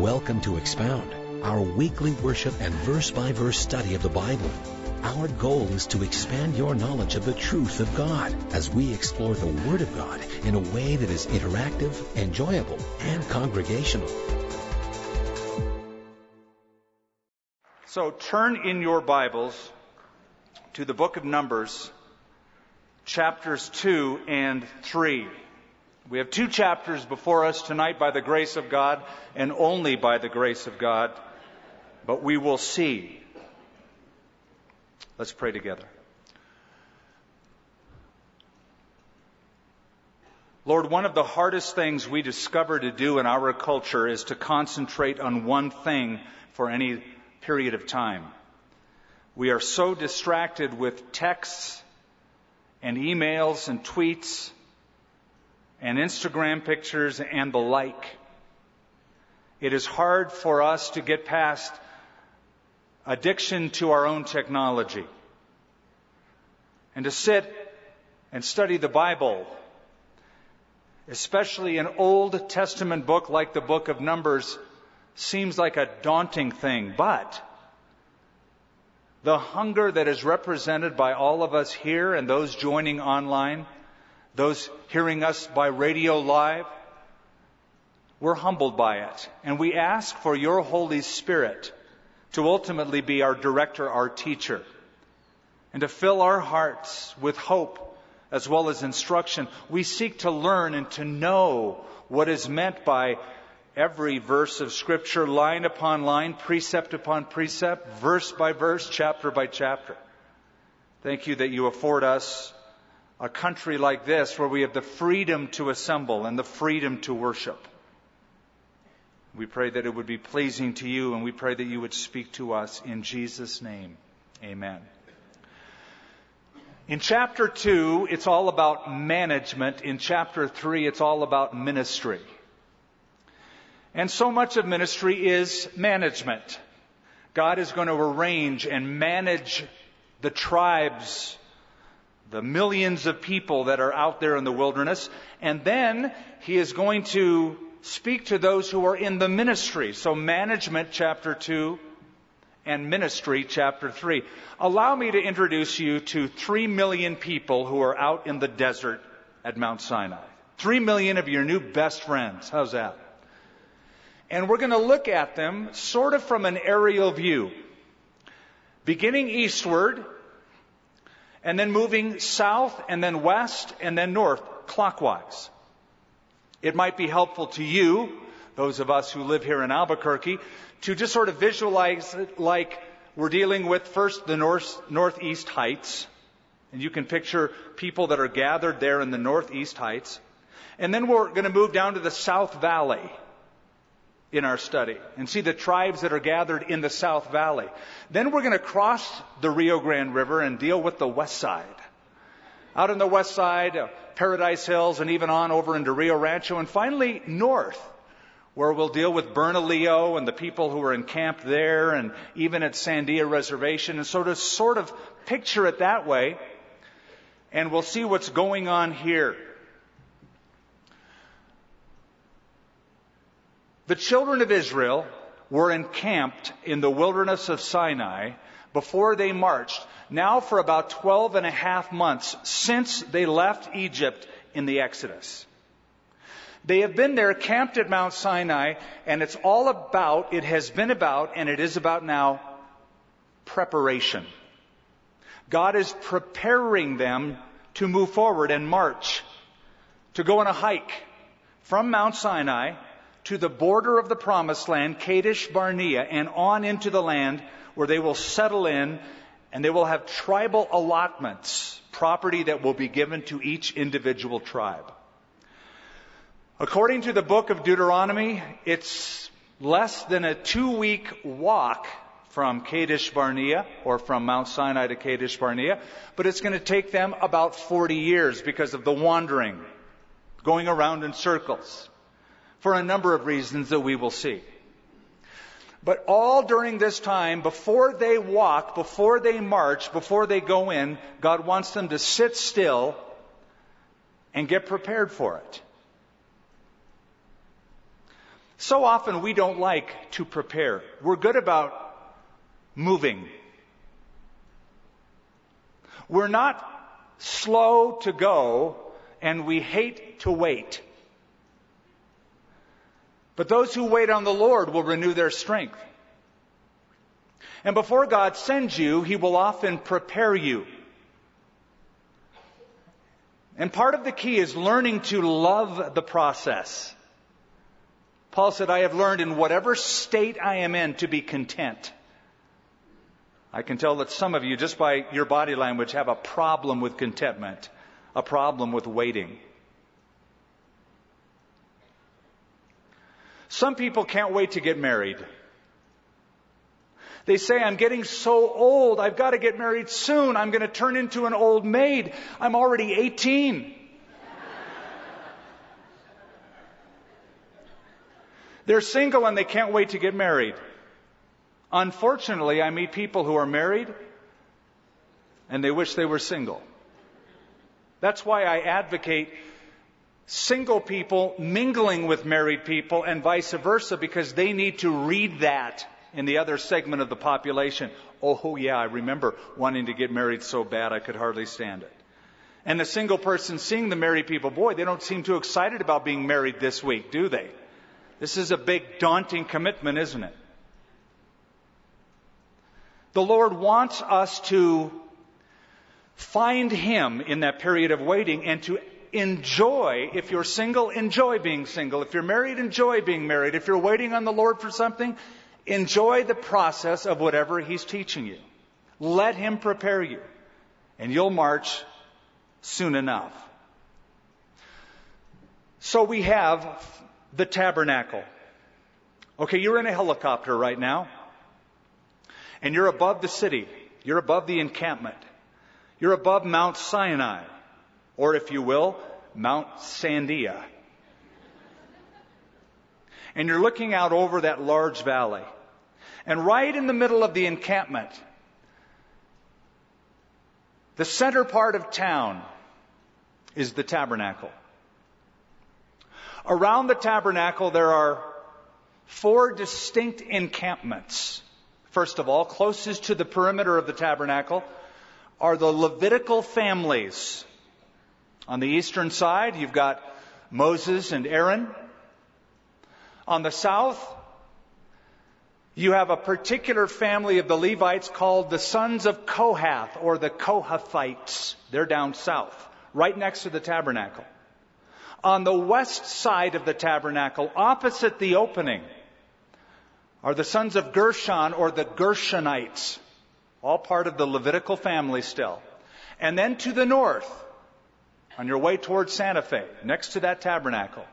Welcome to Expound, our weekly worship and verse by verse study of the Bible. Our goal is to expand your knowledge of the truth of God as we explore the Word of God in a way that is interactive, enjoyable, and congregational. So turn in your Bibles to the book of Numbers, chapters 2 and 3. We have two chapters before us tonight by the grace of God and only by the grace of God, but we will see Let's pray together. Lord, one of the hardest things we discover to do in our culture is to concentrate on one thing for any period of time. We are so distracted with texts and emails and tweets and Instagram pictures and the like. It is hard for us to get past addiction to our own technology. And to sit and study the Bible, especially an Old Testament book like the book of Numbers, seems like a daunting thing. But the hunger that is represented by all of us here and those joining online, those hearing us by radio live, we're humbled by it. And we ask for your Holy Spirit to ultimately be our director, our teacher, and to fill our hearts with hope as well as instruction. We seek to learn and to know what is meant by every verse of Scripture, line upon line, precept upon precept, verse by verse, chapter by chapter. Thank you that you afford us a country like this where we have the freedom to assemble and the freedom to worship. We pray that it would be pleasing to you, and we pray that you would speak to us in Jesus' name. Amen. In chapter 2, it's all about management. In chapter 3, it's all about ministry. And so much of ministry is management. God is going to arrange and manage the tribes, the millions of people that are out there in the wilderness, and then He is going to speak to those who are in the ministry. So management, chapter 2, and ministry, chapter 3. Allow me to introduce you to 3 million people who are out in the desert at Mount Sinai. 3 million of your new best friends. How's that? And we're going to look at them sort of from an aerial view. Beginning eastward, and then moving south, and then west, and then north, clockwise. It might be helpful to you, those of us who live here in Albuquerque, to just sort of visualize it like we're dealing with first the north, northeast heights. And you can picture people that are gathered there in the northeast heights. And then we're going to move down to the South Valley in our study and see the tribes that are gathered in the South Valley. Then we're going to cross the Rio Grande River and deal with the west side. Out on the west side, uh, Paradise Hills, and even on over into Rio Rancho, and finally north, where we'll deal with Bernalillo and the people who are encamped there, and even at Sandia Reservation, and so to sort of picture it that way, and we'll see what's going on here. The children of Israel were encamped in the wilderness of Sinai before they marched now for about 12 and a half months since they left Egypt in the Exodus. They have been there camped at Mount Sinai, and it's all about, it has been about, and it is about now, preparation. God is preparing them to move forward and march, to go on a hike from Mount Sinai to the border of the promised land, Kadesh Barnea, and on into the land where they will settle in and they will have tribal allotments, property that will be given to each individual tribe. According to the book of Deuteronomy, it's less than a two week walk from Kadesh Barnea or from Mount Sinai to Kadesh Barnea, but it's going to take them about 40 years because of the wandering, going around in circles, for a number of reasons that we will see. But all during this time, before they walk, before they march, before they go in, God wants them to sit still and get prepared for it. So often we don't like to prepare. We're good about moving. We're not slow to go and we hate to wait. But those who wait on the Lord will renew their strength. And before God sends you, He will often prepare you. And part of the key is learning to love the process. Paul said, I have learned in whatever state I am in to be content. I can tell that some of you, just by your body language, have a problem with contentment, a problem with waiting. Some people can't wait to get married. They say, I'm getting so old, I've got to get married soon. I'm going to turn into an old maid. I'm already 18. They're single and they can't wait to get married. Unfortunately, I meet people who are married and they wish they were single. That's why I advocate single people mingling with married people and vice versa because they need to read that in the other segment of the population. Oh, yeah, I remember wanting to get married so bad I could hardly stand it. And the single person seeing the married people, boy, they don't seem too excited about being married this week, do they? This is a big, daunting commitment, isn't it? The Lord wants us to find Him in that period of waiting and to enjoy, if you're single, enjoy being single. If you're married, enjoy being married. If you're waiting on the Lord for something, enjoy the process of whatever He's teaching you. Let Him prepare you, and you'll march soon enough. So we have the tabernacle. Okay, you're in a helicopter right now, and you're above the city. You're above the encampment. You're above Mount Sinai, or if you will, Mount Sandia. And you're looking out over that large valley. And right in the middle of the encampment, the center part of town is the tabernacle. Around the tabernacle, there are four distinct encampments. First of all, closest to the perimeter of the tabernacle are the Levitical families. On the eastern side, you've got Moses and Aaron. On the south, you have a particular family of the Levites called the sons of Kohath or the Kohathites. They're down south, right next to the tabernacle. On the west side of the tabernacle, opposite the opening, are the sons of Gershon or the Gershonites, all part of the Levitical family still. And then to the north, on your way towards Santa Fe, next to that tabernacle,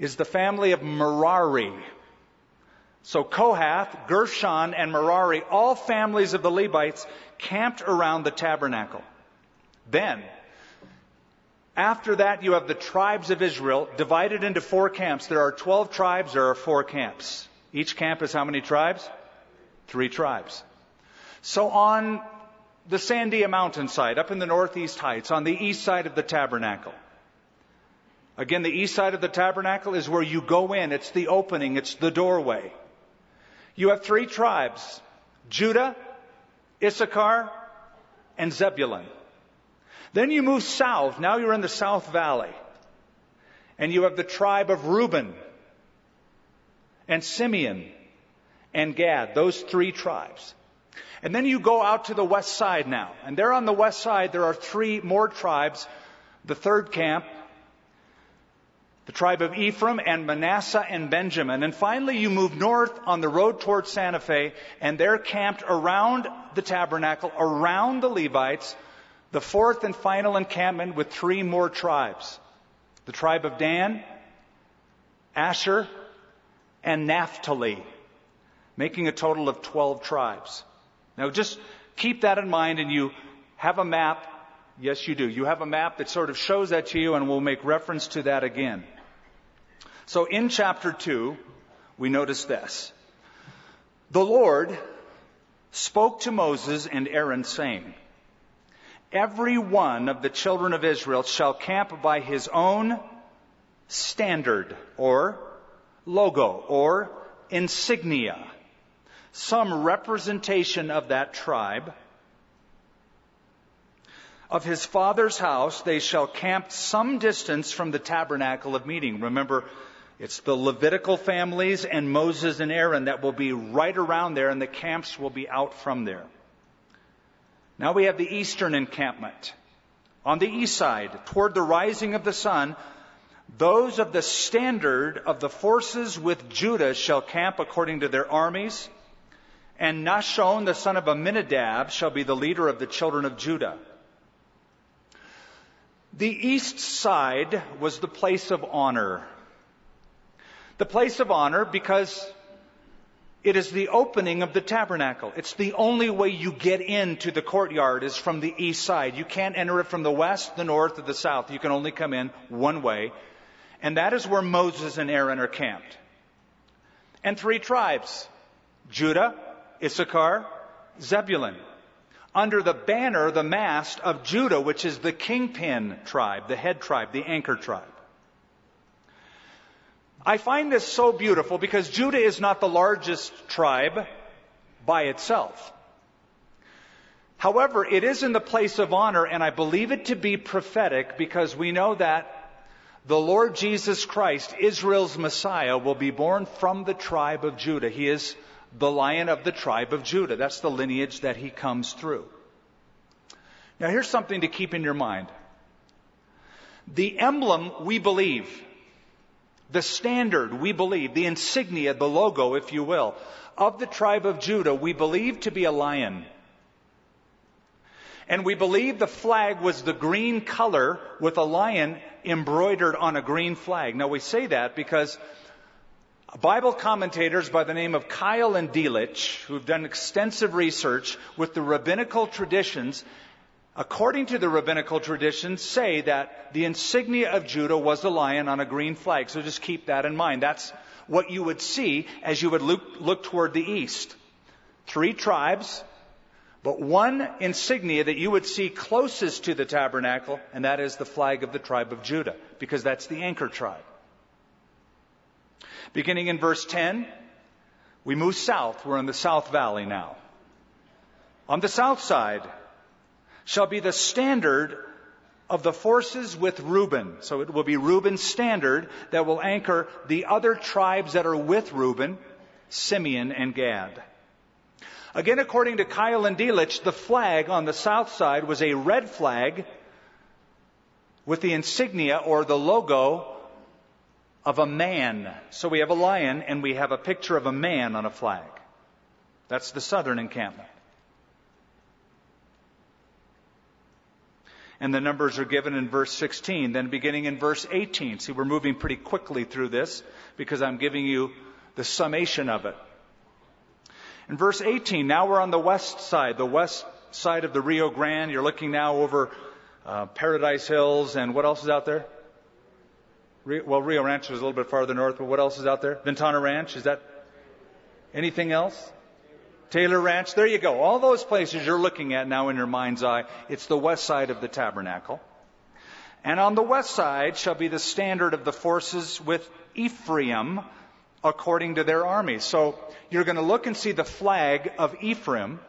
is the family of Merari. So Kohath, Gershon, and Merari, all families of the Levites, camped around the tabernacle. Then, after that, you have the tribes of Israel divided into four camps. There are 12 tribes, there are four camps. Each camp is how many tribes? Three tribes. So on the Sandia mountainside, up in the northeast heights, on the east side of the tabernacle. Again, the east side of the tabernacle is where you go in. It's the opening. It's the doorway. You have three tribes. Judah, Issachar, and Zebulun. Then you move south. Now you're in the South Valley. And you have the tribe of Reuben, and Simeon and Gad, those three tribes. And then you go out to the west side now. And there on the west side, there are three more tribes. The third camp, the tribe of Ephraim and Manasseh and Benjamin. And finally, you move north on the road towards Santa Fe, and they're camped around the tabernacle, around the Levites, the fourth and final encampment with three more tribes the tribe of Dan, Asher, and Naphtali, making a total of 12 tribes. Now just keep that in mind and you have a map. Yes, you do. You have a map that sort of shows that to you and we'll make reference to that again. So in chapter 2, we notice this. The Lord spoke to Moses and Aaron saying, Every one of the children of Israel shall camp by his own standard or logo or insignia, some representation of that tribe. Of his father's house, they shall camp some distance from the tabernacle of meeting. Remember, it's the Levitical families and Moses and Aaron that will be right around there, and the camps will be out from there. Now we have the eastern encampment. On the east side, toward the rising of the sun, those of the standard of the forces with Judah shall camp according to their armies, and Nahshon the son of Amminadab shall be the leader of the children of Judah. The east side was the place of honor. The place of honor because it is the opening of the tabernacle. It's the only way you get into the courtyard is from the east side. You can't enter it from the west, the north, or the south. You can only come in one way. And that is where Moses and Aaron are camped. And three tribes. Judah, Issachar, Zebulun. Under the banner, the mast of Judah, which is the kingpin tribe, the head tribe, the anchor tribe. I find this so beautiful because Judah is not the largest tribe by itself. However, it is in the place of honor, and I believe it to be prophetic because we know that the Lord Jesus Christ, Israel's Messiah, will be born from the tribe of Judah. He is the lion of the tribe of Judah. That's the lineage that he comes through. Now, here's something to keep in your mind. The emblem we believe the standard, we believe, the insignia, the logo, if you will, of the tribe of Judah, we believe to be a lion. And we believe the flag was the green color with a lion embroidered on a green flag. Now we say that because Bible commentators by the name of Keil and Delitzsch, who've done extensive research with the rabbinical traditions, according to the rabbinical traditions, say that the insignia of Judah was the lion on a green flag. So just keep that in mind. That's what you would see as you would look, look toward the east. Three tribes, but one insignia that you would see closest to the tabernacle, and that is the flag of the tribe of Judah, because that's the anchor tribe. Beginning in verse 10, we move south. We're in the South Valley now. On the south side, shall be the standard of the forces with Reuben. So it will be Reuben's standard that will anchor the other tribes that are with Reuben, Simeon and Gad. Again, according to Keil and Delitzsch, the flag on the south side was a red flag with the insignia or the logo of a man. So we have a lion and we have a picture of a man on a flag. That's the southern encampment. and the numbers are given in verse 16. Then beginning in verse 18. See, we're moving pretty quickly through this because I'm giving you the summation of it. In verse 18, now we're on the west side, the west side of the Rio Grande. You're looking now over uh, Paradise Hills, and what else is out there? Well, Rio Rancho is a little bit farther north, but what else is out there? Ventana Ranch, is that anything else? Taylor Ranch, there you go. All those places you're looking at now in your mind's eye, it's the west side of the tabernacle. And on the west side shall be the standard of the forces with Ephraim according to their armies. So you're going to look and see the flag of Ephraim.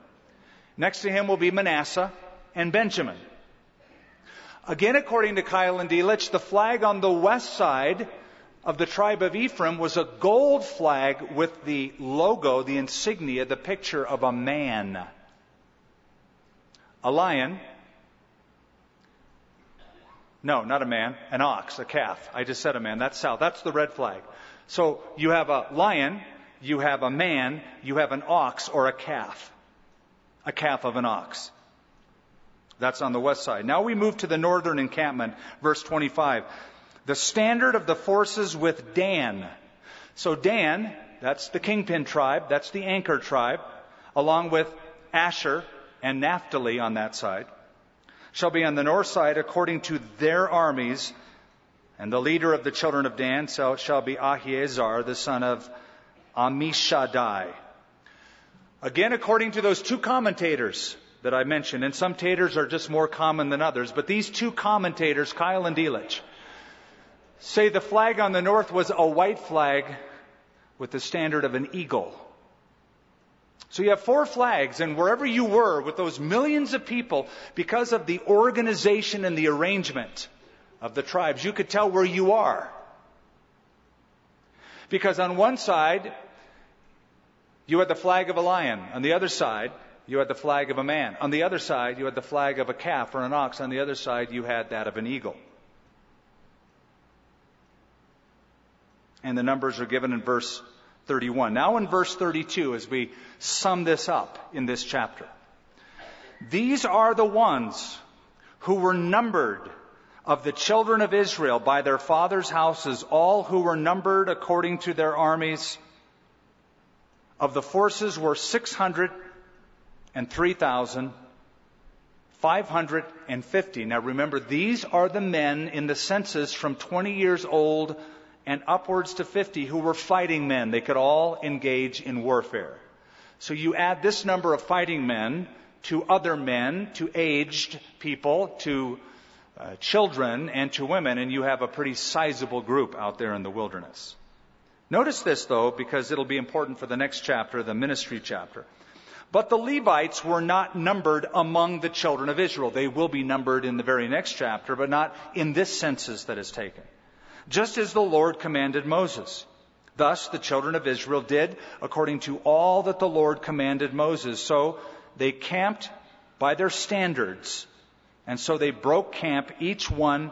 Next to him will be Manasseh and Benjamin. Again, according to Keil and Delitzsch, the flag on the west side of the tribe of Ephraim was a gold flag with the logo, the insignia, the picture of a man. A lion. No, not a man. An ox, a calf. I just said a man. That's south. That's the red flag. So you have a lion, you have a man, you have an ox or a calf. A calf of an ox. That's on the west side. Now we move to the northern encampment, verse 25 the standard of the forces with Dan. So Dan, that's the kingpin tribe, that's the anchor tribe, along with Asher and Naphtali on that side, shall be on the north side according to their armies, and the leader of the children of Dan shall be Ahiezer, the son of Ammishaddai. Again, according to those two commentators that I mentioned, and some taters are just more common than others, but these two commentators, Keil and Delitzsch, say the flag on the north was a white flag with the standard of an eagle. So you have four flags, and wherever you were with those millions of people, because of the organization and the arrangement of the tribes, you could tell where you are. Because on one side, you had the flag of a lion. On the other side, you had the flag of a man. On the other side, you had the flag of a calf or an ox. On the other side, you had that of an eagle. And the numbers are given in verse 31. Now in verse 32, as we sum this up in this chapter. These are the ones who were numbered of the children of Israel by their fathers' houses, all who were numbered according to their armies. Of the forces were 603,550. Now remember, these are the men in the census from 20 years old and upwards to 50 who were fighting men. They could all engage in warfare. So you add this number of fighting men to other men, to aged people, to uh, children, and to women, and you have a pretty sizable group out there in the wilderness. Notice this, though, because it'll be important for the next chapter, the ministry chapter. But the Levites were not numbered among the children of Israel. They will be numbered in the very next chapter, but not in this census that is taken. Just as the Lord commanded Moses. Thus the children of Israel did according to all that the Lord commanded Moses. So they camped by their standards, and so they broke camp, each one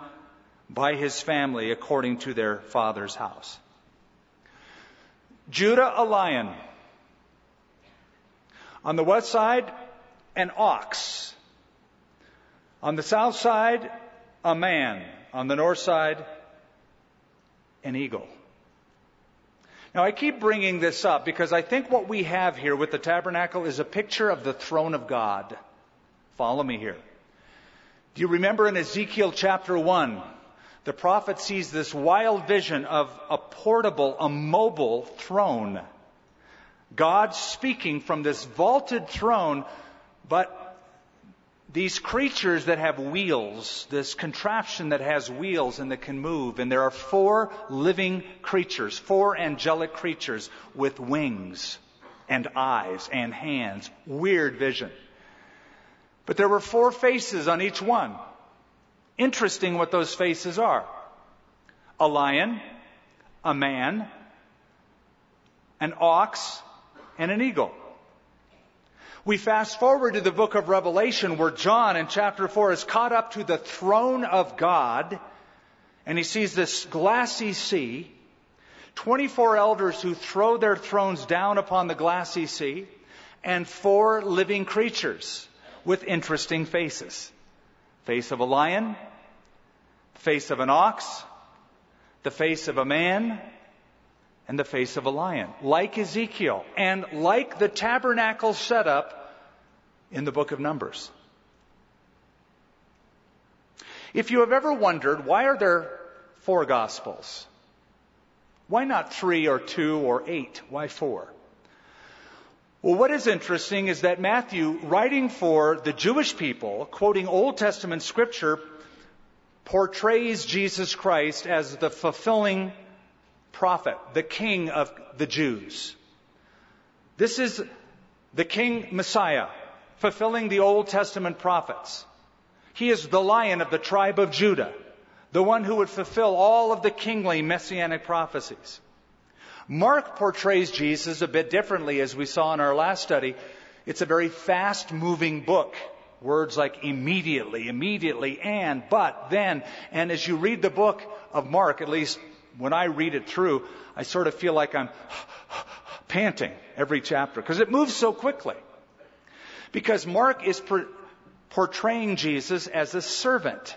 by his family according to their father's house. Judah, a lion. On the west side, an ox. On the south side, a man. On the north side, an eagle. Now, I keep bringing this up because I think what we have here with the tabernacle is a picture of the throne of God. Follow me here. Do you remember in Ezekiel chapter 1? the prophet sees this wild vision of a portable, a mobile throne. God speaking from this vaulted throne, but these creatures that have wheels, this contraption that has wheels and that can move, and there are four living creatures, four angelic creatures with wings and eyes and hands. Weird vision. But there were four faces on each one interesting what those faces are a lion, a man, an ox, and an eagle. We fast forward to the book of Revelation where John in chapter 4 is caught up to the throne of God and he sees this glassy sea, 24 elders who throw their thrones down upon the glassy sea, and four living creatures with interesting faces. Face of a lion, face of an ox, the face of a man, and the face of a lion, like Ezekiel, and like the tabernacle setup in the book of Numbers. If you have ever wondered, why are there four gospels? Why not three or two or eight? Why four? Well, what is interesting is that Matthew, writing for the Jewish people, quoting Old Testament scripture, portrays Jesus Christ as the fulfilling prophet, the king of the Jews. This is the king Messiah, fulfilling the Old Testament prophets. He is the lion of the tribe of Judah, the one who would fulfill all of the kingly messianic prophecies. Mark portrays Jesus a bit differently, as we saw in our last study. It's a very fast moving book. Words like immediately, immediately, and, but, then. And as you read the book of Mark, at least when I read it through, I sort of feel like I'm panting every chapter because it moves so quickly. Because Mark is per- portraying Jesus as a servant.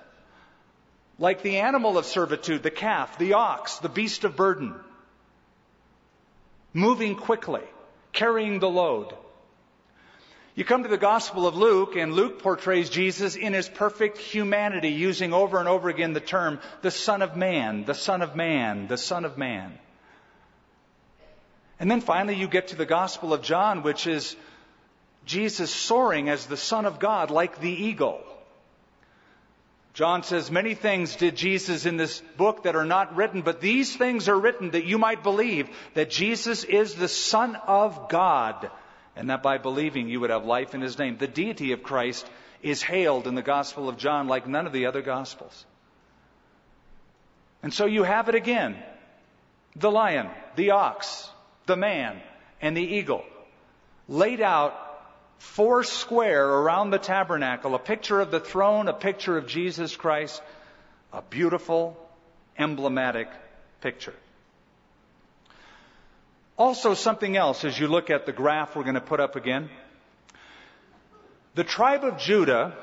Like the animal of servitude, the calf, the ox, the beast of burden. Moving quickly, carrying the load. You come to the Gospel of Luke, and Luke portrays Jesus in his perfect humanity, using over and over again the term the Son of Man, the Son of Man, the Son of Man. And then finally, you get to the Gospel of John, which is Jesus soaring as the Son of God, like the eagle. John says, Many things did Jesus in this book that are not written, but these things are written that you might believe that Jesus is the Son of God, and that by believing you would have life in his name. The deity of Christ is hailed in the Gospel of John like none of the other Gospels. And so you have it again the lion, the ox, the man, and the eagle laid out four square around the tabernacle, a picture of the throne, a picture of Jesus Christ, a beautiful, emblematic picture. Also, something else as you look at the graph we're going to put up again. The tribe of Judah,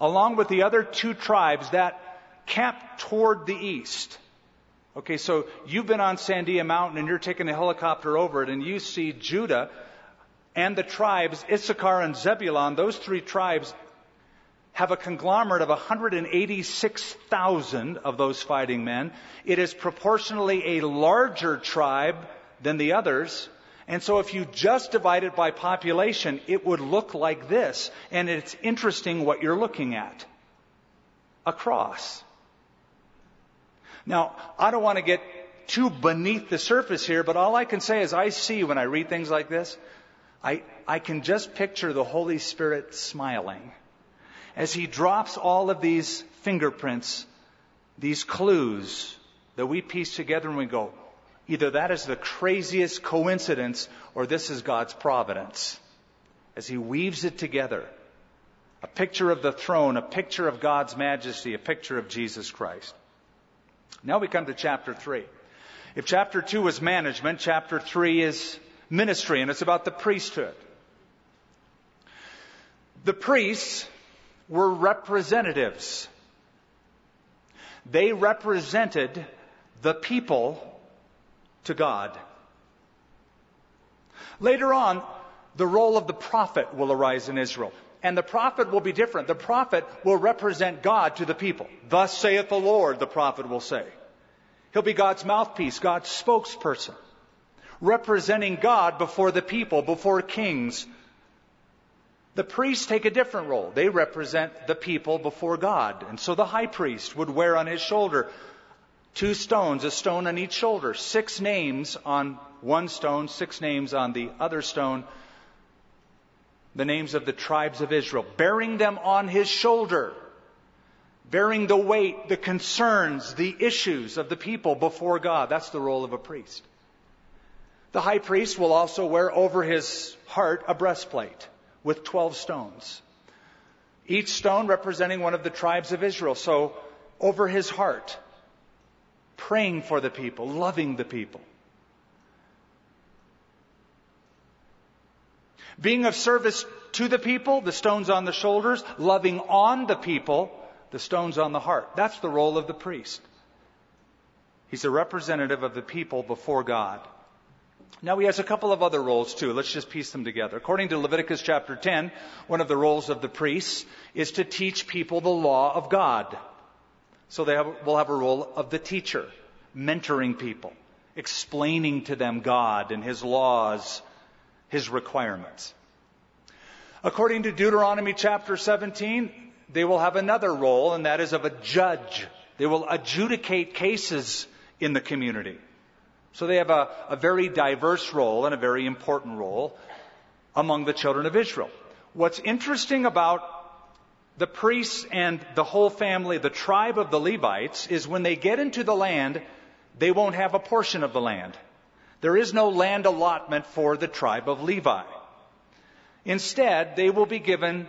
along with the other two tribes that camped toward the east. Okay, so you've been on Sandia Mountain and you're taking a helicopter over it and you see Judah and the tribes, Issachar and Zebulon, those three tribes have a conglomerate of 186,000 of those fighting men. It is proportionally a larger tribe than the others. And so if you just divide it by population, it would look like this. And it's interesting what you're looking at. A cross. Now, I don't want to get too beneath the surface here, but all I can say is I see when I read things like this, I, I can just picture the Holy Spirit smiling as He drops all of these fingerprints, these clues that we piece together and we go, either that is the craziest coincidence or this is God's providence. As He weaves it together. A picture of the throne, a picture of God's majesty, a picture of Jesus Christ. Now we come to chapter 3. If chapter 2 was management, chapter 3 is ministry, and it's about the priesthood. The priests were representatives. They represented the people to God. Later on, the role of the prophet will arise in Israel. And the prophet will be different. The prophet will represent God to the people. Thus saith the Lord, the prophet will say. He'll be God's mouthpiece, God's spokesperson representing God before the people, before kings. The priests take a different role. They represent the people before God. And so the high priest would wear on his shoulder two stones, a stone on each shoulder, six names on one stone, six names on the other stone, the names of the tribes of Israel, bearing them on his shoulder, bearing the weight, the concerns, the issues of the people before God. That's the role of a priest. The high priest will also wear over his heart a breastplate with 12 stones. Each stone representing one of the tribes of Israel. So over his heart, praying for the people, loving the people. Being of service to the people, the stones on the shoulders, loving on the people, the stones on the heart. That's the role of the priest. He's a representative of the people before God. Now he has a couple of other roles too. Let's just piece them together. According to Leviticus chapter 10, one of the roles of the priests is to teach people the law of God. So they have, will have a role of the teacher, mentoring people, explaining to them God and His laws, His requirements. According to Deuteronomy chapter 17, they will have another role, and that is of a judge. They will adjudicate cases in the community. So they have a, a very diverse role and a very important role among the children of Israel. What's interesting about the priests and the whole family, the tribe of the Levites, is when they get into the land, they won't have a portion of the land. There is no land allotment for the tribe of Levi. Instead, they will be given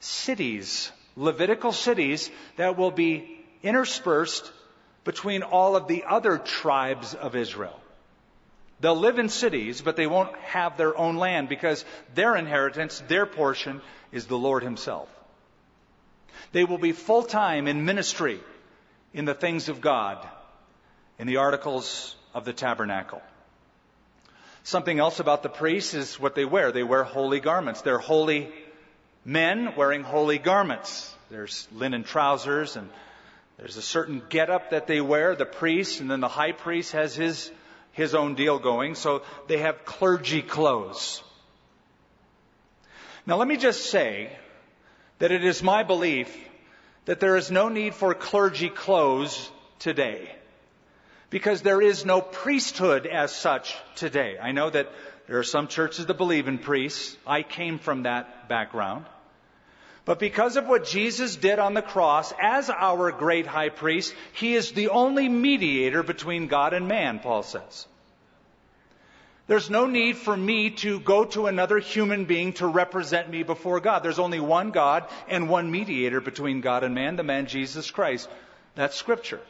cities, Levitical cities, that will be interspersed between all of the other tribes of Israel. They'll live in cities, but they won't have their own land because their inheritance, their portion, is the Lord Himself. They will be full time in ministry in the things of God, in the articles of the tabernacle. Something else about the priests is what they wear. They wear holy garments. They're holy men wearing holy garments. There's linen trousers and there's a certain getup that they wear, the priest, and then the high priest has his, his own deal going. So they have clergy clothes. Now let me just say that it is my belief that there is no need for clergy clothes today. Because there is no priesthood as such today. I know that there are some churches that believe in priests. I came from that background. But because of what Jesus did on the cross as our great high priest, he is the only mediator between God and man, Paul says. There's no need for me to go to another human being to represent me before God. There's only one God and one mediator between God and man, the man Jesus Christ. That's scripture.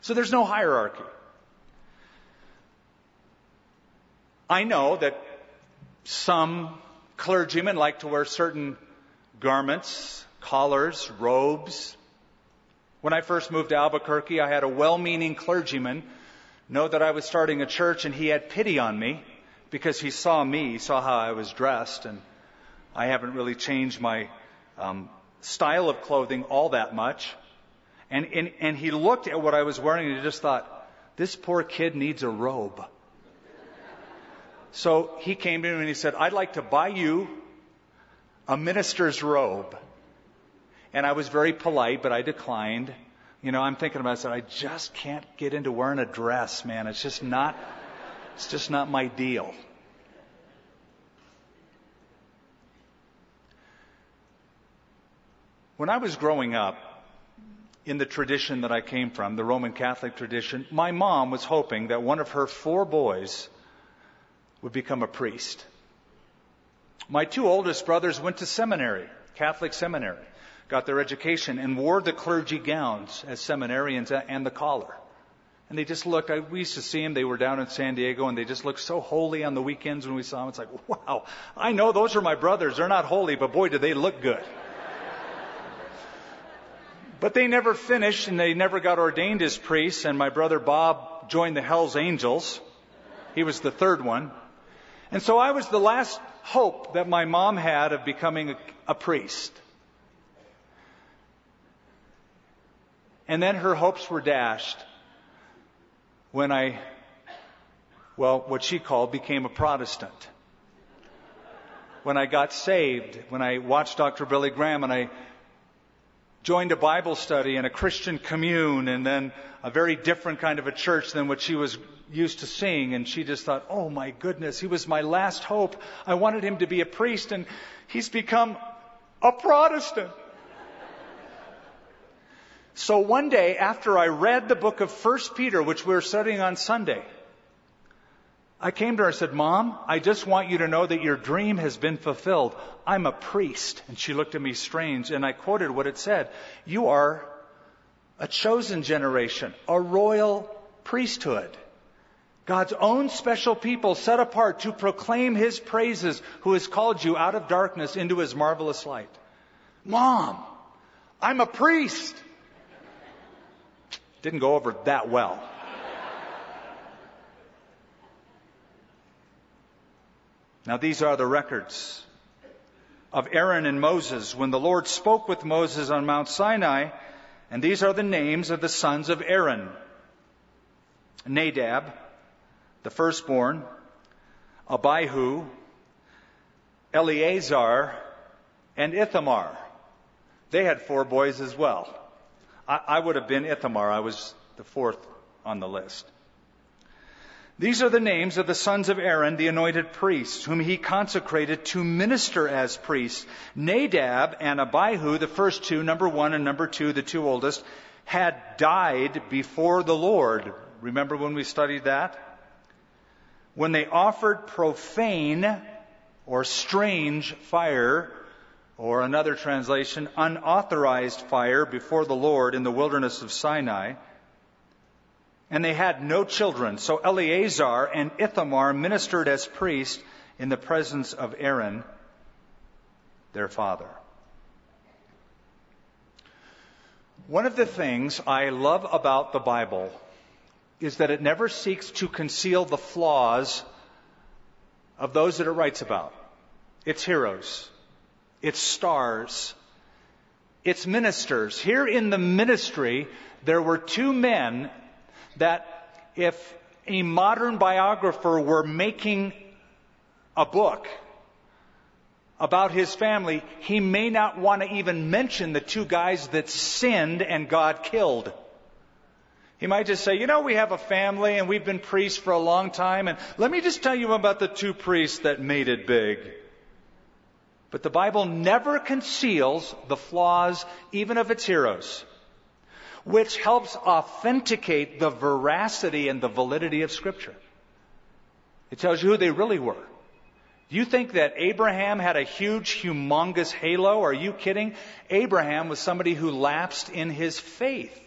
So there's no hierarchy. I know that some clergymen like to wear certain garments, collars, robes. When I first moved to Albuquerque, I had a well meaning clergyman know that I was starting a church and he had pity on me because he saw me, he saw how I was dressed, and I haven't really changed my um, style of clothing all that much. And, and, and he looked at what I was wearing and he just thought, this poor kid needs a robe. So he came to me and he said, I'd like to buy you a minister's robe. And I was very polite, but I declined. You know, I'm thinking about it, I said, I just can't get into wearing a dress, man. It's just not, it's just not my deal. When I was growing up, in the tradition that I came from, the Roman Catholic tradition, my mom was hoping that one of her four boys would become a priest. My two oldest brothers went to seminary, Catholic seminary, got their education, and wore the clergy gowns as seminarians and the collar. And they just looked, I, we used to see them, they were down in San Diego, and they just looked so holy on the weekends when we saw them. It's like, wow, I know those are my brothers. They're not holy, but boy, do they look good. but they never finished, and they never got ordained as priests, and my brother Bob joined the Hells Angels. He was the third one. And so I was the last hope that my mom had of becoming a, a priest. And then her hopes were dashed when I, well, what she called became a Protestant. When I got saved, when I watched Dr. Billy Graham and I joined a Bible study and a Christian commune and then a very different kind of a church than what she was used to seeing. And she just thought, oh my goodness, he was my last hope. I wanted him to be a priest and he's become a Protestant. So one day after I read the book of First Peter, which we were studying on Sunday, I came to her and said, Mom, I just want you to know that your dream has been fulfilled. I'm a priest. And she looked at me strange, and I quoted what it said You are a chosen generation, a royal priesthood. God's own special people set apart to proclaim His praises, who has called you out of darkness into His marvelous light. Mom, I'm a priest. Didn't go over that well. Now, these are the records of Aaron and Moses when the Lord spoke with Moses on Mount Sinai, and these are the names of the sons of Aaron Nadab, the firstborn, Abihu, Eleazar, and Ithamar. They had four boys as well. I, I would have been Ithamar. I was the fourth on the list. These are the names of the sons of Aaron, the anointed priests, whom he consecrated to minister as priests. Nadab and Abihu, the first two, number one and number two, the two oldest, had died before the Lord. Remember when we studied that? When they offered profane or strange fire, or another translation, unauthorized fire before the Lord in the wilderness of Sinai. And they had no children. So Eleazar and Ithamar ministered as priests in the presence of Aaron, their father. One of the things I love about the Bible is that it never seeks to conceal the flaws of those that it writes about. Its heroes, its stars, its ministers. Here in the ministry, there were two men that if a modern biographer were making a book about his family, he may not want to even mention the two guys that sinned and God killed. He might just say, you know, we have a family and we've been priests for a long time and let me just tell you about the two priests that made it big. But the Bible never conceals the flaws even of its heroes, which helps authenticate the veracity and the validity of Scripture. It tells you who they really were. Do you think that Abraham had a huge, humongous halo? Are you kidding? Abraham was somebody who lapsed in his faith.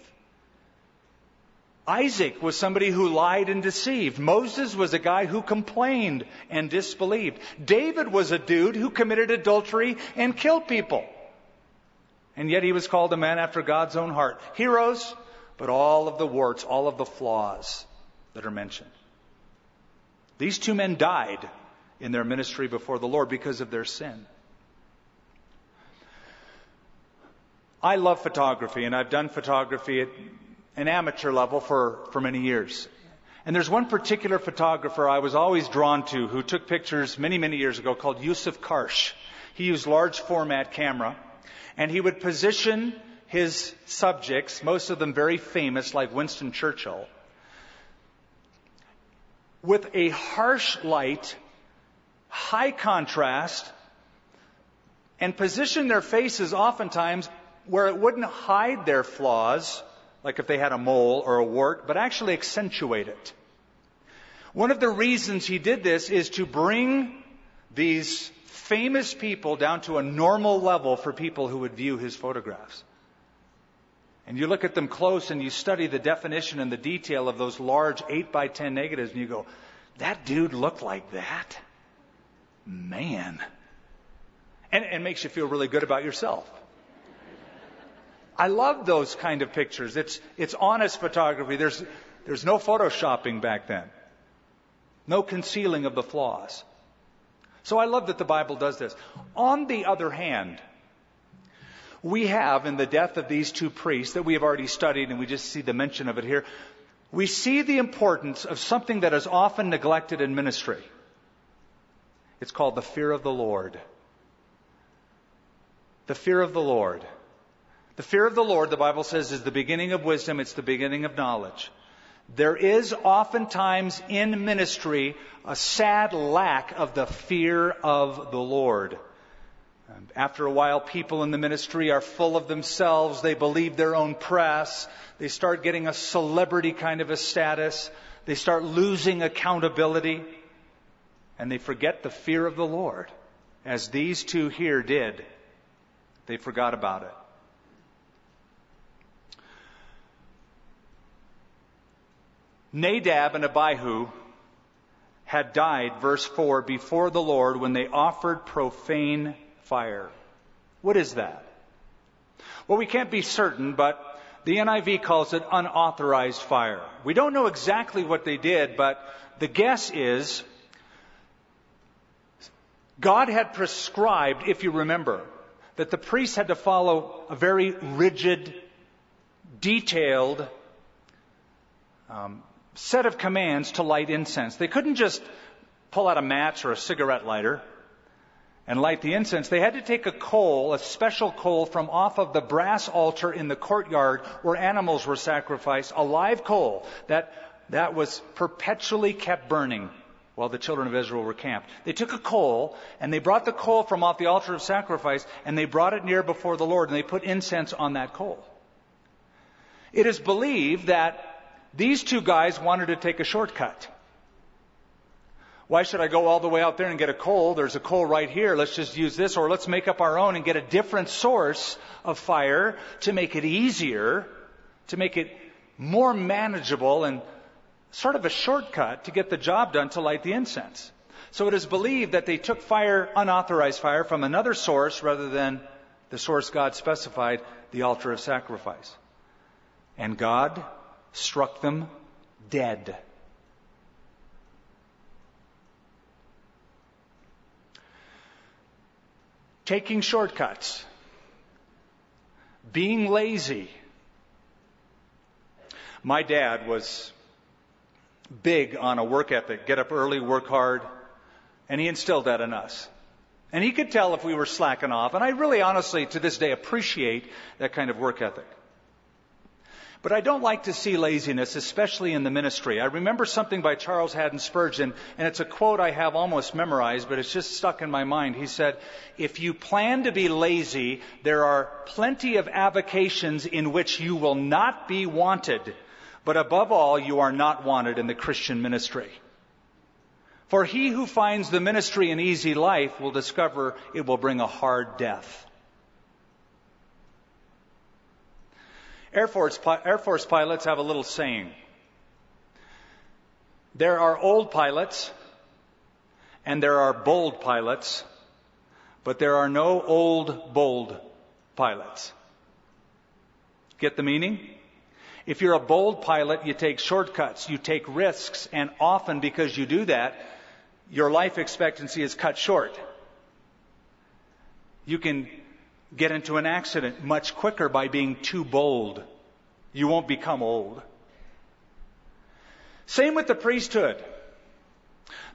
Isaac was somebody who lied and deceived. Moses was a guy who complained and disbelieved. David was a dude who committed adultery and killed people. And yet he was called a man after God's own heart. Heroes, but all of the warts, all of the flaws that are mentioned. These two men died in their ministry before the Lord because of their sin. I love photography, and I've done photography at an amateur level for, for many years. And there's one particular photographer I was always drawn to who took pictures many, many years ago called Yousuf Karsh. He used large format camera and he would position his subjects, most of them very famous like Winston Churchill, with a harsh light, high contrast, and position their faces oftentimes where it wouldn't hide their flaws, like if they had a mole or a wart, but actually accentuate it. One of the reasons he did this is to bring these famous people down to a normal level for people who would view his photographs. And you look at them close and you study the definition and the detail of those large 8 by 10 negatives and you go, that dude looked like that? Man. And it makes you feel really good about yourself. I love those kind of pictures. It's, it's honest photography. There's, there's no photoshopping back then. No concealing of the flaws. So I love that the Bible does this. On the other hand, we have in the death of these two priests that we have already studied and we just see the mention of it here, we see the importance of something that is often neglected in ministry. It's called the fear of the Lord. The fear of the Lord. The fear of the Lord, the Bible says, is the beginning of wisdom, it's the beginning of knowledge. There is oftentimes in ministry a sad lack of the fear of the Lord. After a while, people in the ministry are full of themselves. They believe their own press. They start getting a celebrity kind of a status. They start losing accountability. And they forget the fear of the Lord, as these two here did. They forgot about it. Nadab and Abihu had died, verse 4, before the Lord when they offered profane fire. What is that? Well, we can't be certain, but the NIV calls it unauthorized fire. We don't know exactly what they did, but the guess is God had prescribed, if you remember, that the priests had to follow a very rigid, detailed um, set of commands to light incense. They couldn't just pull out a match or a cigarette lighter and light the incense. They had to take a coal, a special coal from off of the brass altar in the courtyard where animals were sacrificed, a live coal that, that was perpetually kept burning while the children of Israel were camped. They took a coal and they brought the coal from off the altar of sacrifice and they brought it near before the Lord and they put incense on that coal. It is believed that these two guys wanted to take a shortcut. Why should I go all the way out there and get a coal? There's a coal right here. Let's just use this, or let's make up our own and get a different source of fire to make it easier, to make it more manageable and sort of a shortcut to get the job done to light the incense. So it is believed that they took fire, unauthorized fire, from another source rather than the source God specified, the altar of sacrifice. And God struck them dead. Taking shortcuts, being lazy. My dad was big on a work ethic get up early, work hard, and he instilled that in us. And he could tell if we were slacking off. And I really honestly, to this day, appreciate that kind of work ethic. But I don't like to see laziness, especially in the ministry. I remember something by Charles Haddon Spurgeon, and it's a quote I have almost memorized, but it's just stuck in my mind. He said, If you plan to be lazy, there are plenty of avocations in which you will not be wanted. But above all, you are not wanted in the Christian ministry. For he who finds the ministry an easy life will discover it will bring a hard death. Air Force, Air Force pilots have a little saying. There are old pilots and there are bold pilots, but there are no old, bold pilots. Get the meaning? If you're a bold pilot, you take shortcuts, you take risks, and often because you do that, your life expectancy is cut short. You can get into an accident much quicker by being too bold. You won't become old. Same with the priesthood.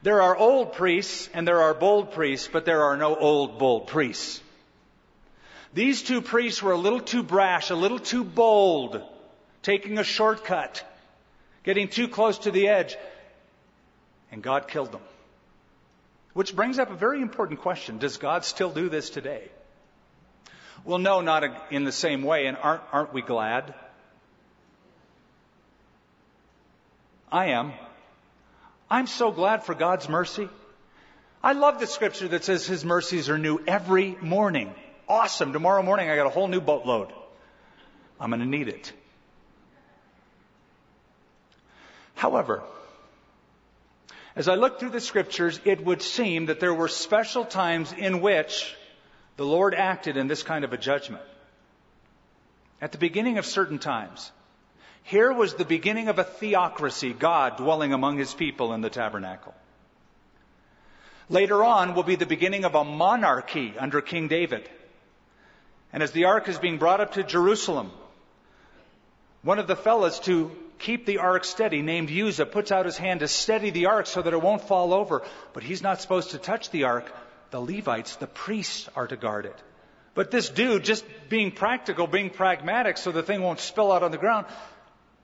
There are old priests and there are bold priests, but there are no old, bold priests. These two priests were a little too brash, a little too bold, taking a shortcut, getting too close to the edge, and God killed them. Which brings up a very important question. Does God still do this today? Well, no, not in the same way. And aren't, aren't we glad? I am. I'm so glad for God's mercy. I love the scripture that says His mercies are new every morning. Awesome. Tomorrow morning I got a whole new boatload. I'm going to need it. However, as I look through the scriptures, it would seem that there were special times in which the Lord acted in this kind of a judgment. At the beginning of certain times. Here was the beginning of a theocracy, God dwelling among his people in the tabernacle. Later on will be the beginning of a monarchy under King David. And as the ark is being brought up to Jerusalem, one of the fellows to keep the ark steady, named Uzzah, puts out his hand to steady the ark so that it won't fall over. But he's not supposed to touch the ark the Levites, the priests, are to guard it. But this dude, just being practical, being pragmatic so the thing won't spill out on the ground,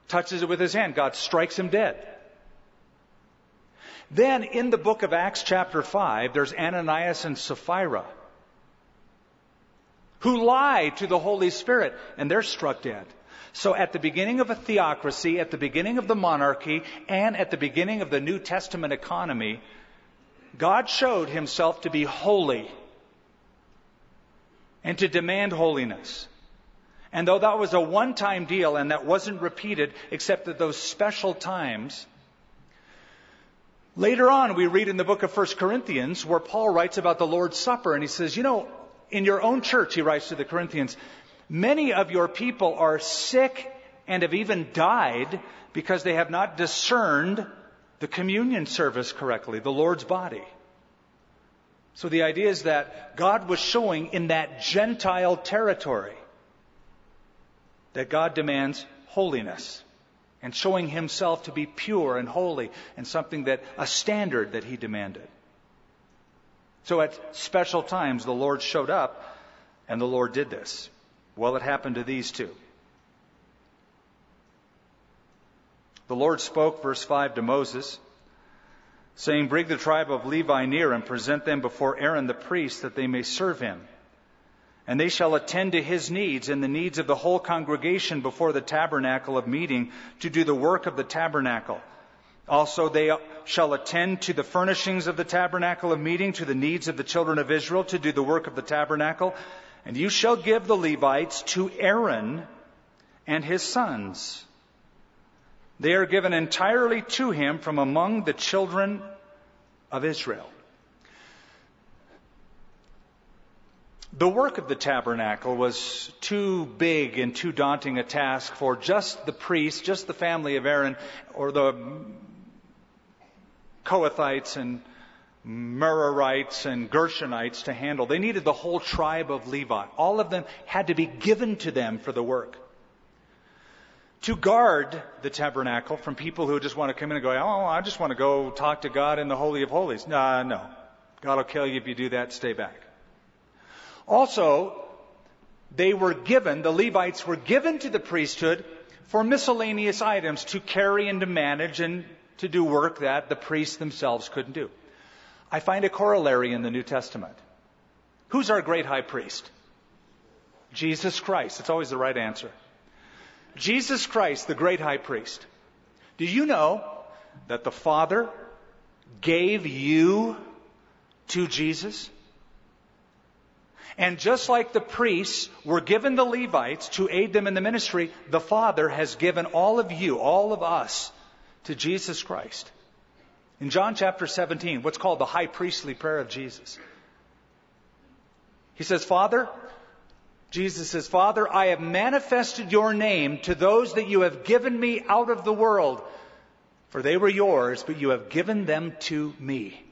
touches it with his hand. God strikes him dead. Then in the book of Acts, chapter 5, there's Ananias and Sapphira who lie to the Holy Spirit, and they're struck dead. So at the beginning of a theocracy, at the beginning of the monarchy, and at the beginning of the New Testament economy, God showed himself to be holy and to demand holiness. And though that was a one time deal and that wasn't repeated except at those special times, later on we read in the book of 1 Corinthians where Paul writes about the Lord's Supper and he says, you know, in your own church, he writes to the Corinthians, many of your people are sick and have even died because they have not discerned the communion service correctly, the Lord's body. So the idea is that God was showing in that Gentile territory that God demands holiness and showing himself to be pure and holy and something that, a standard that he demanded. So at special times, the Lord showed up and the Lord did this. Well, it happened to these two. The Lord spoke, verse 5, to Moses, saying, Bring the tribe of Levi near and present them before Aaron the priest, that they may serve him. And they shall attend to his needs and the needs of the whole congregation before the tabernacle of meeting to do the work of the tabernacle. Also, they shall attend to the furnishings of the tabernacle of meeting, to the needs of the children of Israel, to do the work of the tabernacle. And you shall give the Levites to Aaron and his sons. They are given entirely to him from among the children of Israel. The work of the tabernacle was too big and too daunting a task for just the priests, just the family of Aaron, or the Kohathites and Merarites and Gershonites to handle. They needed the whole tribe of Levi. All of them had to be given to them for the work to guard the tabernacle from people who just want to come in and go, oh, I just want to go talk to God in the Holy of Holies. No, no. God will kill you if you do that. Stay back. Also, they were given, the Levites were given to the priesthood for miscellaneous items to carry and to manage and to do work that the priests themselves couldn't do. I find a corollary in the New Testament. Who's our great high priest? Jesus Christ. It's always the right answer. Jesus Christ, the great high priest. Do you know that the Father gave you to Jesus? And just like the priests were given the Levites to aid them in the ministry, the Father has given all of you, all of us, to Jesus Christ. In John chapter 17, what's called the high priestly prayer of Jesus. He says, Father, Jesus says, Father, I have manifested your name to those that you have given me out of the world, for they were yours, but you have given them to me.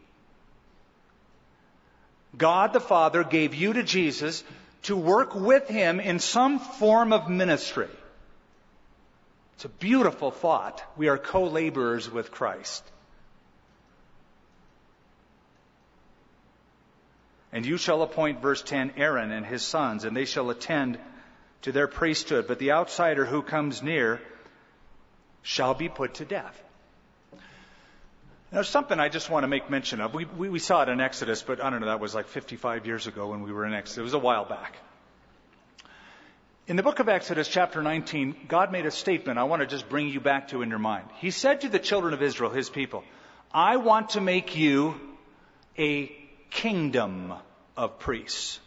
God the Father gave you to Jesus to work with him in some form of ministry. It's a beautiful thought. We are co laborers with Christ. And you shall appoint, verse 10, Aaron and his sons, and they shall attend to their priesthood. But the outsider who comes near shall be put to death. There's something I just want to make mention of. We, we, we, saw it in Exodus, but I don't know, that was like 55 years ago when we were in Exodus. It was a while back. In the book of Exodus, chapter 19, God made a statement I want to just bring you back to in your mind. He said to the children of Israel, his people, I want to make you a kingdom of priests.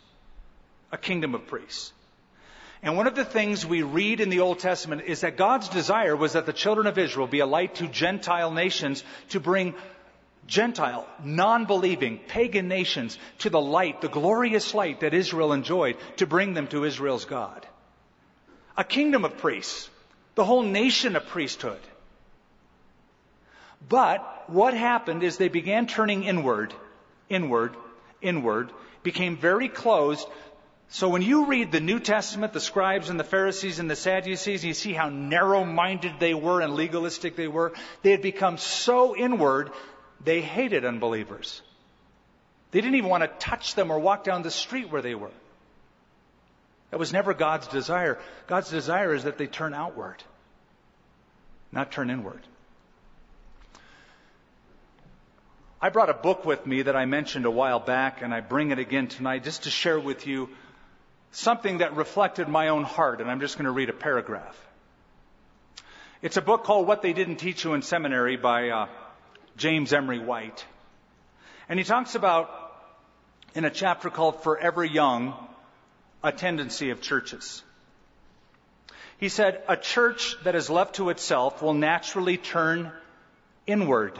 A kingdom of priests. And one of the things we read in the Old Testament is that God's desire was that the children of Israel be a light to Gentile nations to bring Gentile, non-believing, pagan nations to the light, the glorious light that Israel enjoyed to bring them to Israel's God. A kingdom of priests. The whole nation of priesthood. But what happened is they began turning inward, inward, inward, became very closed so when you read the New Testament, the scribes and the Pharisees and the Sadducees, you see how narrow minded they were and legalistic they were. They had become so inward, they hated unbelievers. They didn't even want to touch them or walk down the street where they were. That was never God's desire. God's desire is that they turn outward, not turn inward. I brought a book with me that I mentioned a while back, and I bring it again tonight just to share with you something that reflected my own heart, and I'm just going to read a paragraph. It's a book called What They Didn't Teach You in Seminary by uh, James Emery White. And he talks about, in a chapter called Forever Young, a tendency of churches. He said, a church that is left to itself will naturally turn inward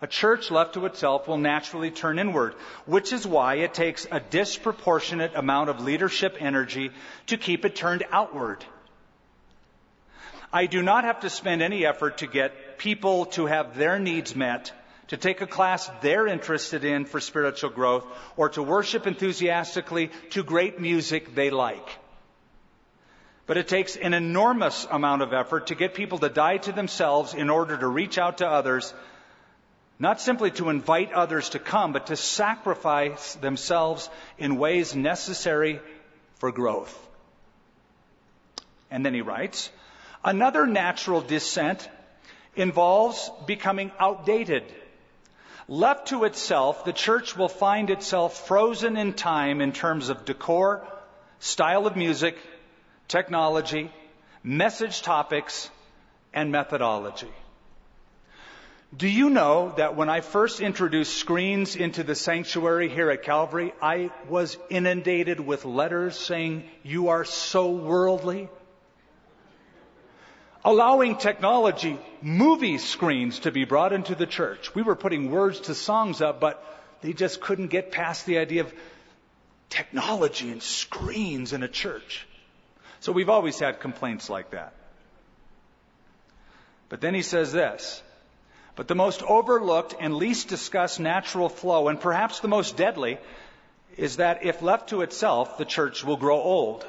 a church left to itself will naturally turn inward, which is why it takes a disproportionate amount of leadership energy to keep it turned outward. I do not have to spend any effort to get people to have their needs met, to take a class they're interested in for spiritual growth, or to worship enthusiastically to great music they like. But it takes an enormous amount of effort to get people to die to themselves in order to reach out to others not simply to invite others to come, but to sacrifice themselves in ways necessary for growth. And then he writes, another natural descent involves becoming outdated. Left to itself, the church will find itself frozen in time in terms of decor, style of music, technology, message topics, and methodology. Do you know that when I first introduced screens into the sanctuary here at Calvary, I was inundated with letters saying, You are so worldly? Allowing technology, movie screens to be brought into the church. We were putting words to songs up, but they just couldn't get past the idea of technology and screens in a church. So we've always had complaints like that. But then he says this but the most overlooked and least discussed natural flow, and perhaps the most deadly, is that if left to itself, the church will grow old.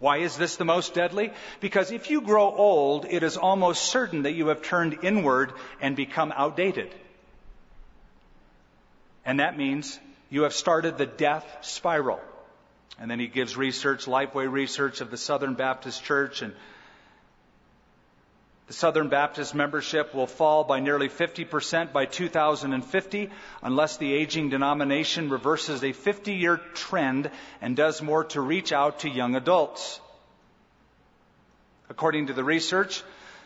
Why is this the most deadly? Because if you grow old, it is almost certain that you have turned inward and become outdated. And that means you have started the death spiral. And then he gives research, Lifeway research of the Southern Baptist Church, and the Southern Baptist membership will fall by nearly 50% by 2050 unless the aging denomination reverses a 50 year trend and does more to reach out to young adults. According to the research,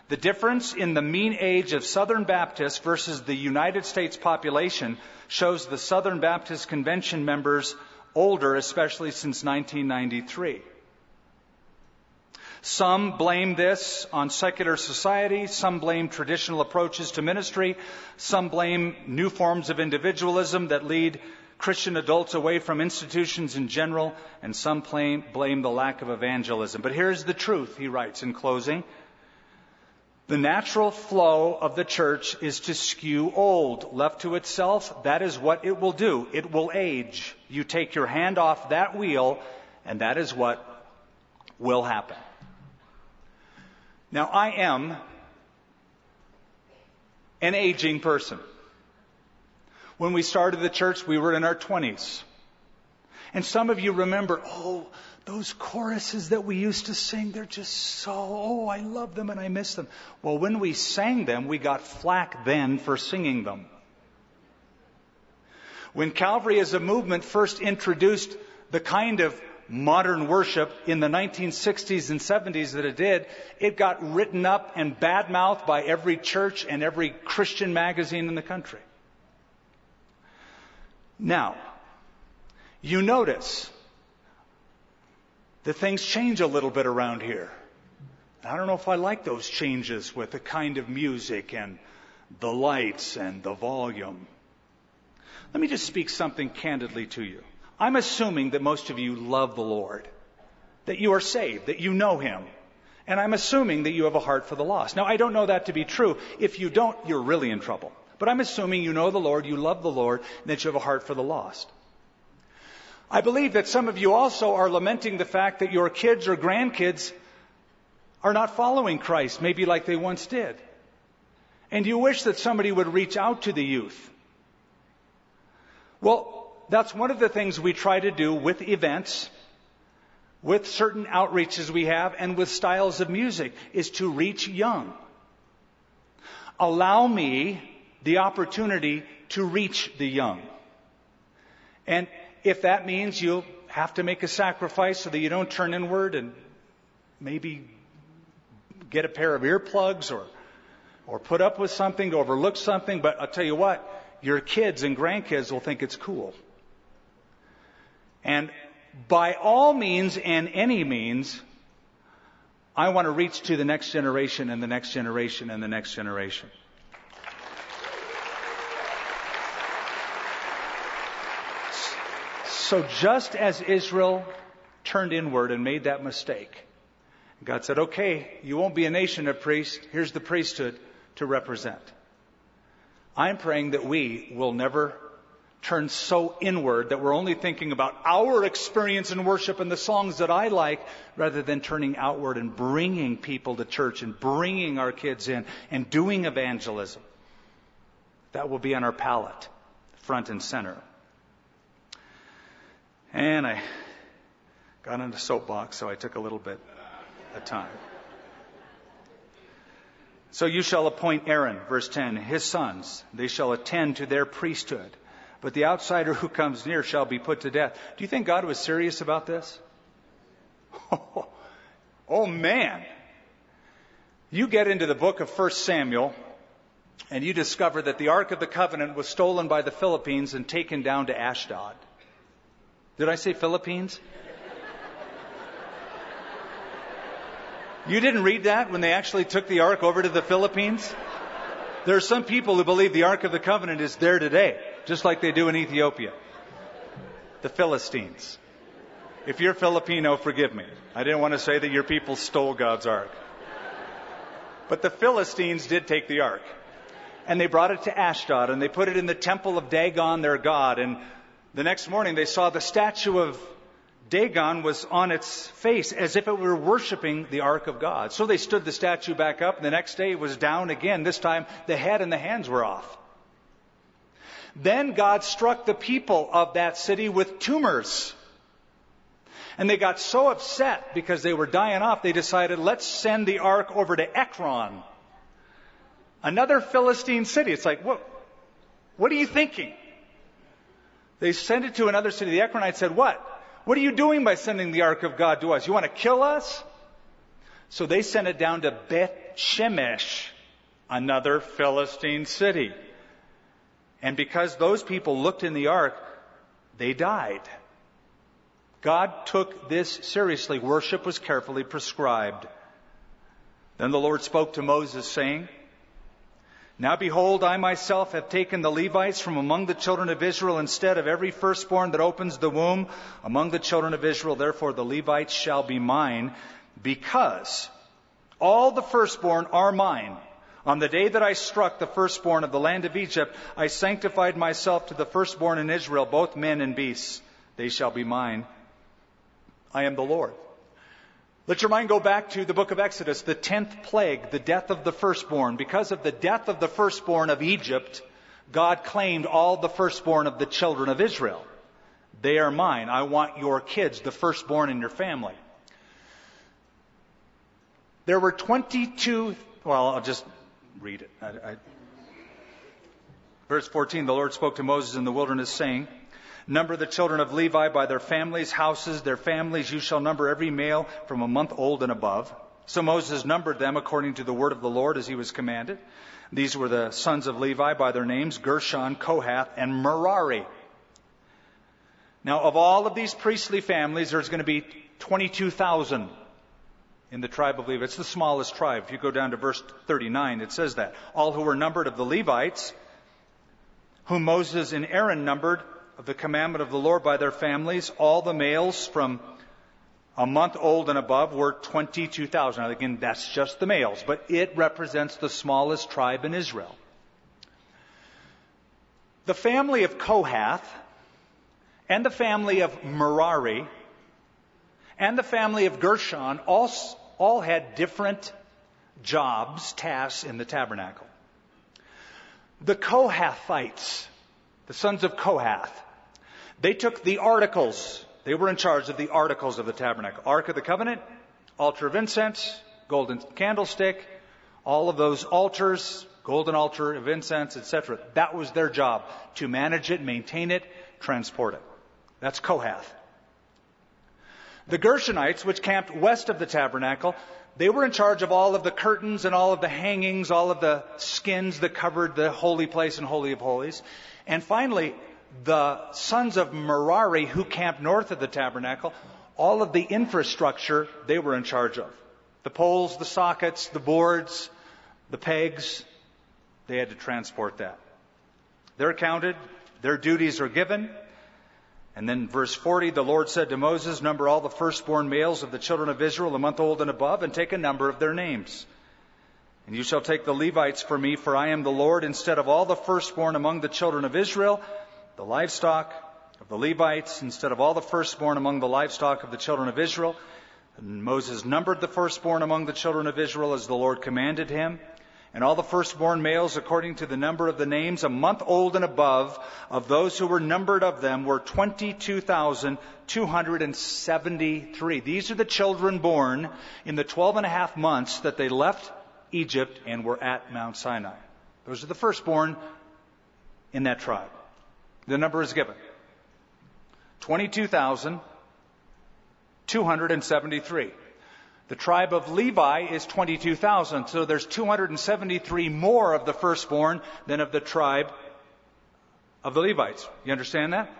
the difference in the mean age of Southern Baptists versus the United States population shows the Southern Baptist Convention members older, especially since 1993. Some blame this on secular society. Some blame traditional approaches to ministry. Some blame new forms of individualism that lead Christian adults away from institutions in general. And some blame, blame the lack of evangelism. But here's the truth, he writes in closing. The natural flow of the church is to skew old. Left to itself, that is what it will do. It will age. You take your hand off that wheel, and that is what will happen. Now, I am an aging person. When we started the church, we were in our 20s. And some of you remember, oh, those choruses that we used to sing, they're just so, oh, I love them and I miss them. Well, when we sang them, we got flack then for singing them. When Calvary as a movement first introduced the kind of modern worship in the 1960s and 70s that it did, it got written up and badmouthed by every church and every Christian magazine in the country. Now, you notice that things change a little bit around here. I don't know if I like those changes with the kind of music and the lights and the volume. Let me just speak something candidly to you. I'm assuming that most of you love the Lord, that you are saved, that you know Him. And I'm assuming that you have a heart for the lost. Now, I don't know that to be true. If you don't, you're really in trouble. But I'm assuming you know the Lord, you love the Lord, and that you have a heart for the lost. I believe that some of you also are lamenting the fact that your kids or grandkids are not following Christ, maybe like they once did. And you wish that somebody would reach out to the youth. Well, that's one of the things we try to do with events, with certain outreaches we have, and with styles of music, is to reach young. Allow me the opportunity to reach the young. And if that means you'll have to make a sacrifice so that you don't turn inward and maybe get a pair of earplugs or, or put up with something overlook something, but I'll tell you what, your kids and grandkids will think it's cool. And by all means and any means, I want to reach to the next generation and the next generation and the next generation. So just as Israel turned inward and made that mistake, God said, okay, you won't be a nation of priests. Here's the priesthood to represent. I'm praying that we will never turn so inward that we're only thinking about our experience in worship and the songs that I like rather than turning outward and bringing people to church and bringing our kids in and doing evangelism. That will be on our palette, front and center. And I got on the soapbox, so I took a little bit of time. So you shall appoint Aaron, verse 10, his sons. They shall attend to their priesthood but the outsider who comes near shall be put to death. Do you think God was serious about this? Oh, man. You get into the book of 1 Samuel and you discover that the Ark of the Covenant was stolen by the Philippines and taken down to Ashdod. Did I say Philippines? You didn't read that when they actually took the Ark over to the Philippines? There are some people who believe the Ark of the Covenant is there today just like they do in Ethiopia. The Philistines. If you're Filipino, forgive me. I didn't want to say that your people stole God's ark. But the Philistines did take the ark. And they brought it to Ashdod and they put it in the temple of Dagon, their god. And the next morning they saw the statue of Dagon was on its face as if it were worshiping the ark of God. So they stood the statue back up and the next day it was down again. This time the head and the hands were off. Then God struck the people of that city with tumors. And they got so upset because they were dying off, they decided, let's send the ark over to Ekron, another Philistine city. It's like, what, what are you thinking? They sent it to another city. The Ekronites said, what? What are you doing by sending the ark of God to us? You want to kill us? So they sent it down to Beth Shemesh, another Philistine city. And because those people looked in the ark, they died. God took this seriously. Worship was carefully prescribed. Then the Lord spoke to Moses, saying, Now behold, I myself have taken the Levites from among the children of Israel instead of every firstborn that opens the womb among the children of Israel. Therefore the Levites shall be mine, because all the firstborn are mine. On the day that I struck the firstborn of the land of Egypt, I sanctified myself to the firstborn in Israel, both men and beasts. They shall be mine. I am the Lord. Let your mind go back to the book of Exodus, the tenth plague, the death of the firstborn. Because of the death of the firstborn of Egypt, God claimed all the firstborn of the children of Israel. They are mine. I want your kids, the firstborn in your family. There were 22, well, I'll just read it. I, I, verse 14, the Lord spoke to Moses in the wilderness saying, Number the children of Levi by their families, houses, their families. You shall number every male from a month old and above. So Moses numbered them according to the word of the Lord as he was commanded. These were the sons of Levi by their names, Gershon, Kohath, and Merari. Now, of all of these priestly families, there's going to be 22,000 in the tribe of Levi. It's the smallest tribe. If you go down to verse 39, it says that. All who were numbered of the Levites, whom Moses and Aaron numbered, of the commandment of the Lord by their families, all the males from a month old and above were 22,000. Now, again, that's just the males, but it represents the smallest tribe in Israel. The family of Kohath and the family of Merari and the family of Gershon all, all had different jobs, tasks in the tabernacle. The Kohathites the sons of Kohath, they took the articles. They were in charge of the articles of the tabernacle. Ark of the Covenant, altar of incense, golden candlestick, all of those altars, golden altar of incense, etc. That was their job to manage it, maintain it, transport it. That's Kohath. The Gershonites, which camped west of the tabernacle, they were in charge of all of the curtains and all of the hangings, all of the skins that covered the holy place and holy of holies. And finally, the sons of Merari who camped north of the tabernacle, all of the infrastructure they were in charge of. The poles, the sockets, the boards, the pegs, they had to transport that. They're counted, their duties are given. And then verse 40, the Lord said to Moses, Number all the firstborn males of the children of Israel, a month old and above, and take a number of their names. And you shall take the Levites for me, for I am the Lord, instead of all the firstborn among the children of Israel, the livestock of the Levites, instead of all the firstborn among the livestock of the children of Israel. And Moses numbered the firstborn among the children of Israel as the Lord commanded him. And all the firstborn males, according to the number of the names, a month old and above, of those who were numbered of them, were 22,273. These are the children born in the 12 and a half months that they left Egypt and were at Mount Sinai. Those are the firstborn in that tribe. The number is given 22,273. The tribe of Levi is 22,000, so there's 273 more of the firstborn than of the tribe of the Levites. You understand that?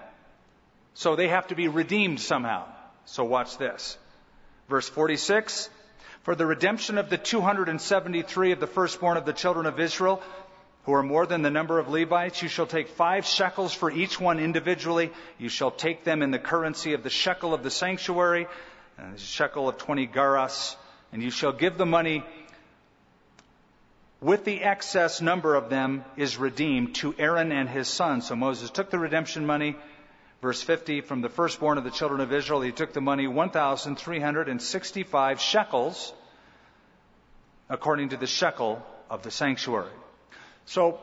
So they have to be redeemed somehow. So watch this. Verse 46 for the redemption of the 273 of the firstborn of the children of Israel, who are more than the number of Levites, you shall take five shekels for each one individually. You shall take them in the currency of the shekel of the sanctuary, Uh, a shekel of 20 gerahs, and you shall give the money with the excess number of them is redeemed to Aaron and his sons. So Moses took the redemption money, Verse 50, from the firstborn of the children of Israel, he took the money 1,365 shekels, according to the shekel of the sanctuary. So,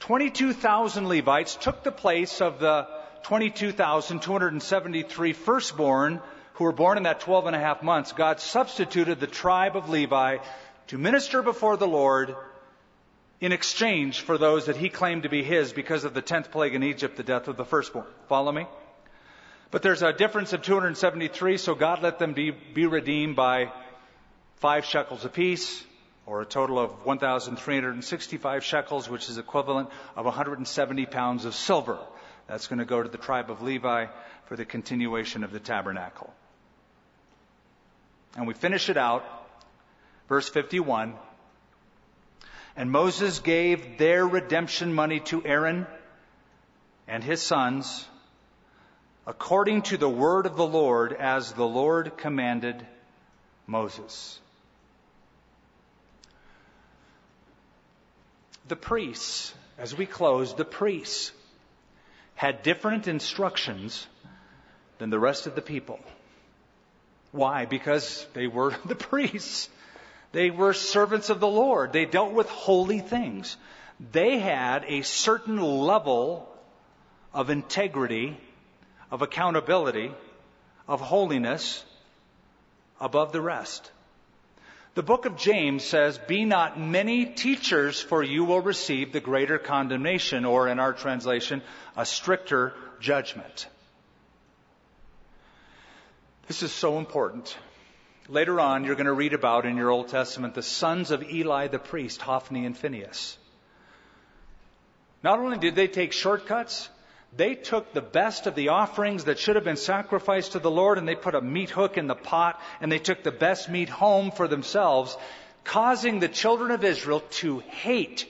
22,000 Levites took the place of the 22,273 firstborn who were born in that 12 and a half months. God substituted the tribe of Levi to minister before the Lord in exchange for those that he claimed to be his because of the 10th plague in Egypt, the death of the firstborn. Follow me? But there's a difference of 273, so God let them be, be redeemed by five shekels apiece, or a total of 1,365 shekels, which is equivalent of 170 pounds of silver. That's going to go to the tribe of Levi for the continuation of the tabernacle. And we finish it out, verse 51. And Moses gave their redemption money to Aaron and his sons according to the word of the Lord as the Lord commanded Moses. The priests, as we close, the priests had different instructions than the rest of the people. Why? Because they were the priests. They were servants of the Lord. They dealt with holy things. They had a certain level of integrity, of accountability, of holiness above the rest. The book of James says, Be not many teachers, for you will receive the greater condemnation, or in our translation, a stricter judgment. This is so important. Later on, you're going to read about in your Old Testament the sons of Eli the priest, Hophni and Phinehas. Not only did they take shortcuts, they took the best of the offerings that should have been sacrificed to the Lord and they put a meat hook in the pot and they took the best meat home for themselves, causing the children of Israel to hate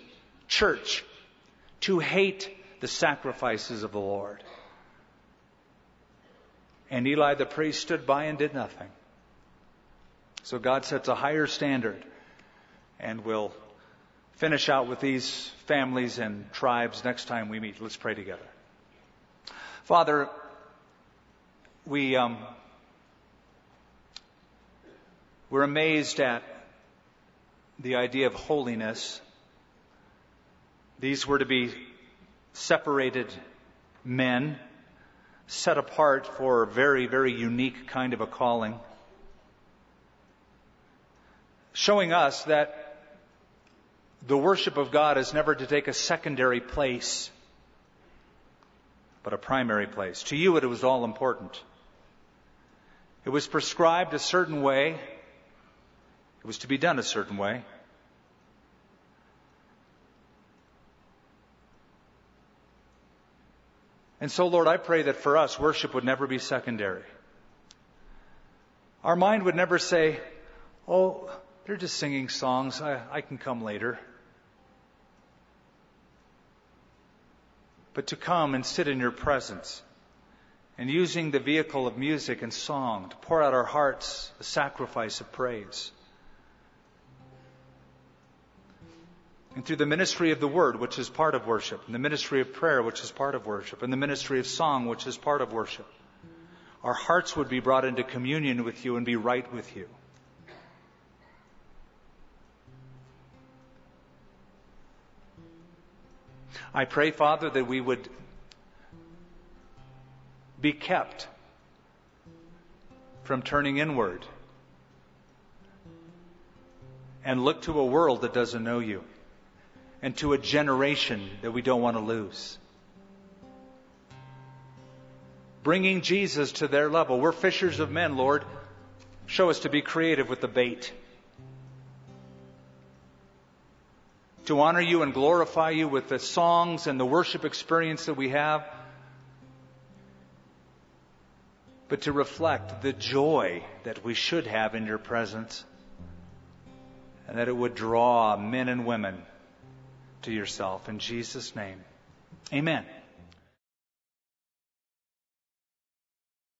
church, to hate the sacrifices of the Lord. And Eli the priest stood by and did nothing. So God sets a higher standard and we'll finish out with these families and tribes next time we meet. Let's pray together. Father, we, um, we're amazed at the idea of holiness. These were to be separated men, set apart for a very, very unique kind of a calling. Showing us that the worship of God is never to take a secondary place but a primary place. To you, it was all important. It was prescribed a certain way. It was to be done a certain way. And so, Lord, I pray that for us, worship would never be secondary. Our mind would never say, oh, they're just singing songs. I, I can come later. but to come and sit in your presence and using the vehicle of music and song to pour out our hearts a sacrifice of praise. And through the ministry of the word, which is part of worship, and the ministry of prayer, which is part of worship, and the ministry of song, which is part of worship, our hearts would be brought into communion with you and be right with you. I pray, Father, that we would be kept from turning inward and look to a world that doesn't know you and to a generation that we don't want to lose. Bringing Jesus to their level. We're fishers of men, Lord. Show us to be creative with the bait. to honor you and glorify you with the songs and the worship experience that we have, but to reflect the joy that we should have in your presence, and that it would draw men and women to yourself. In Jesus' name, amen.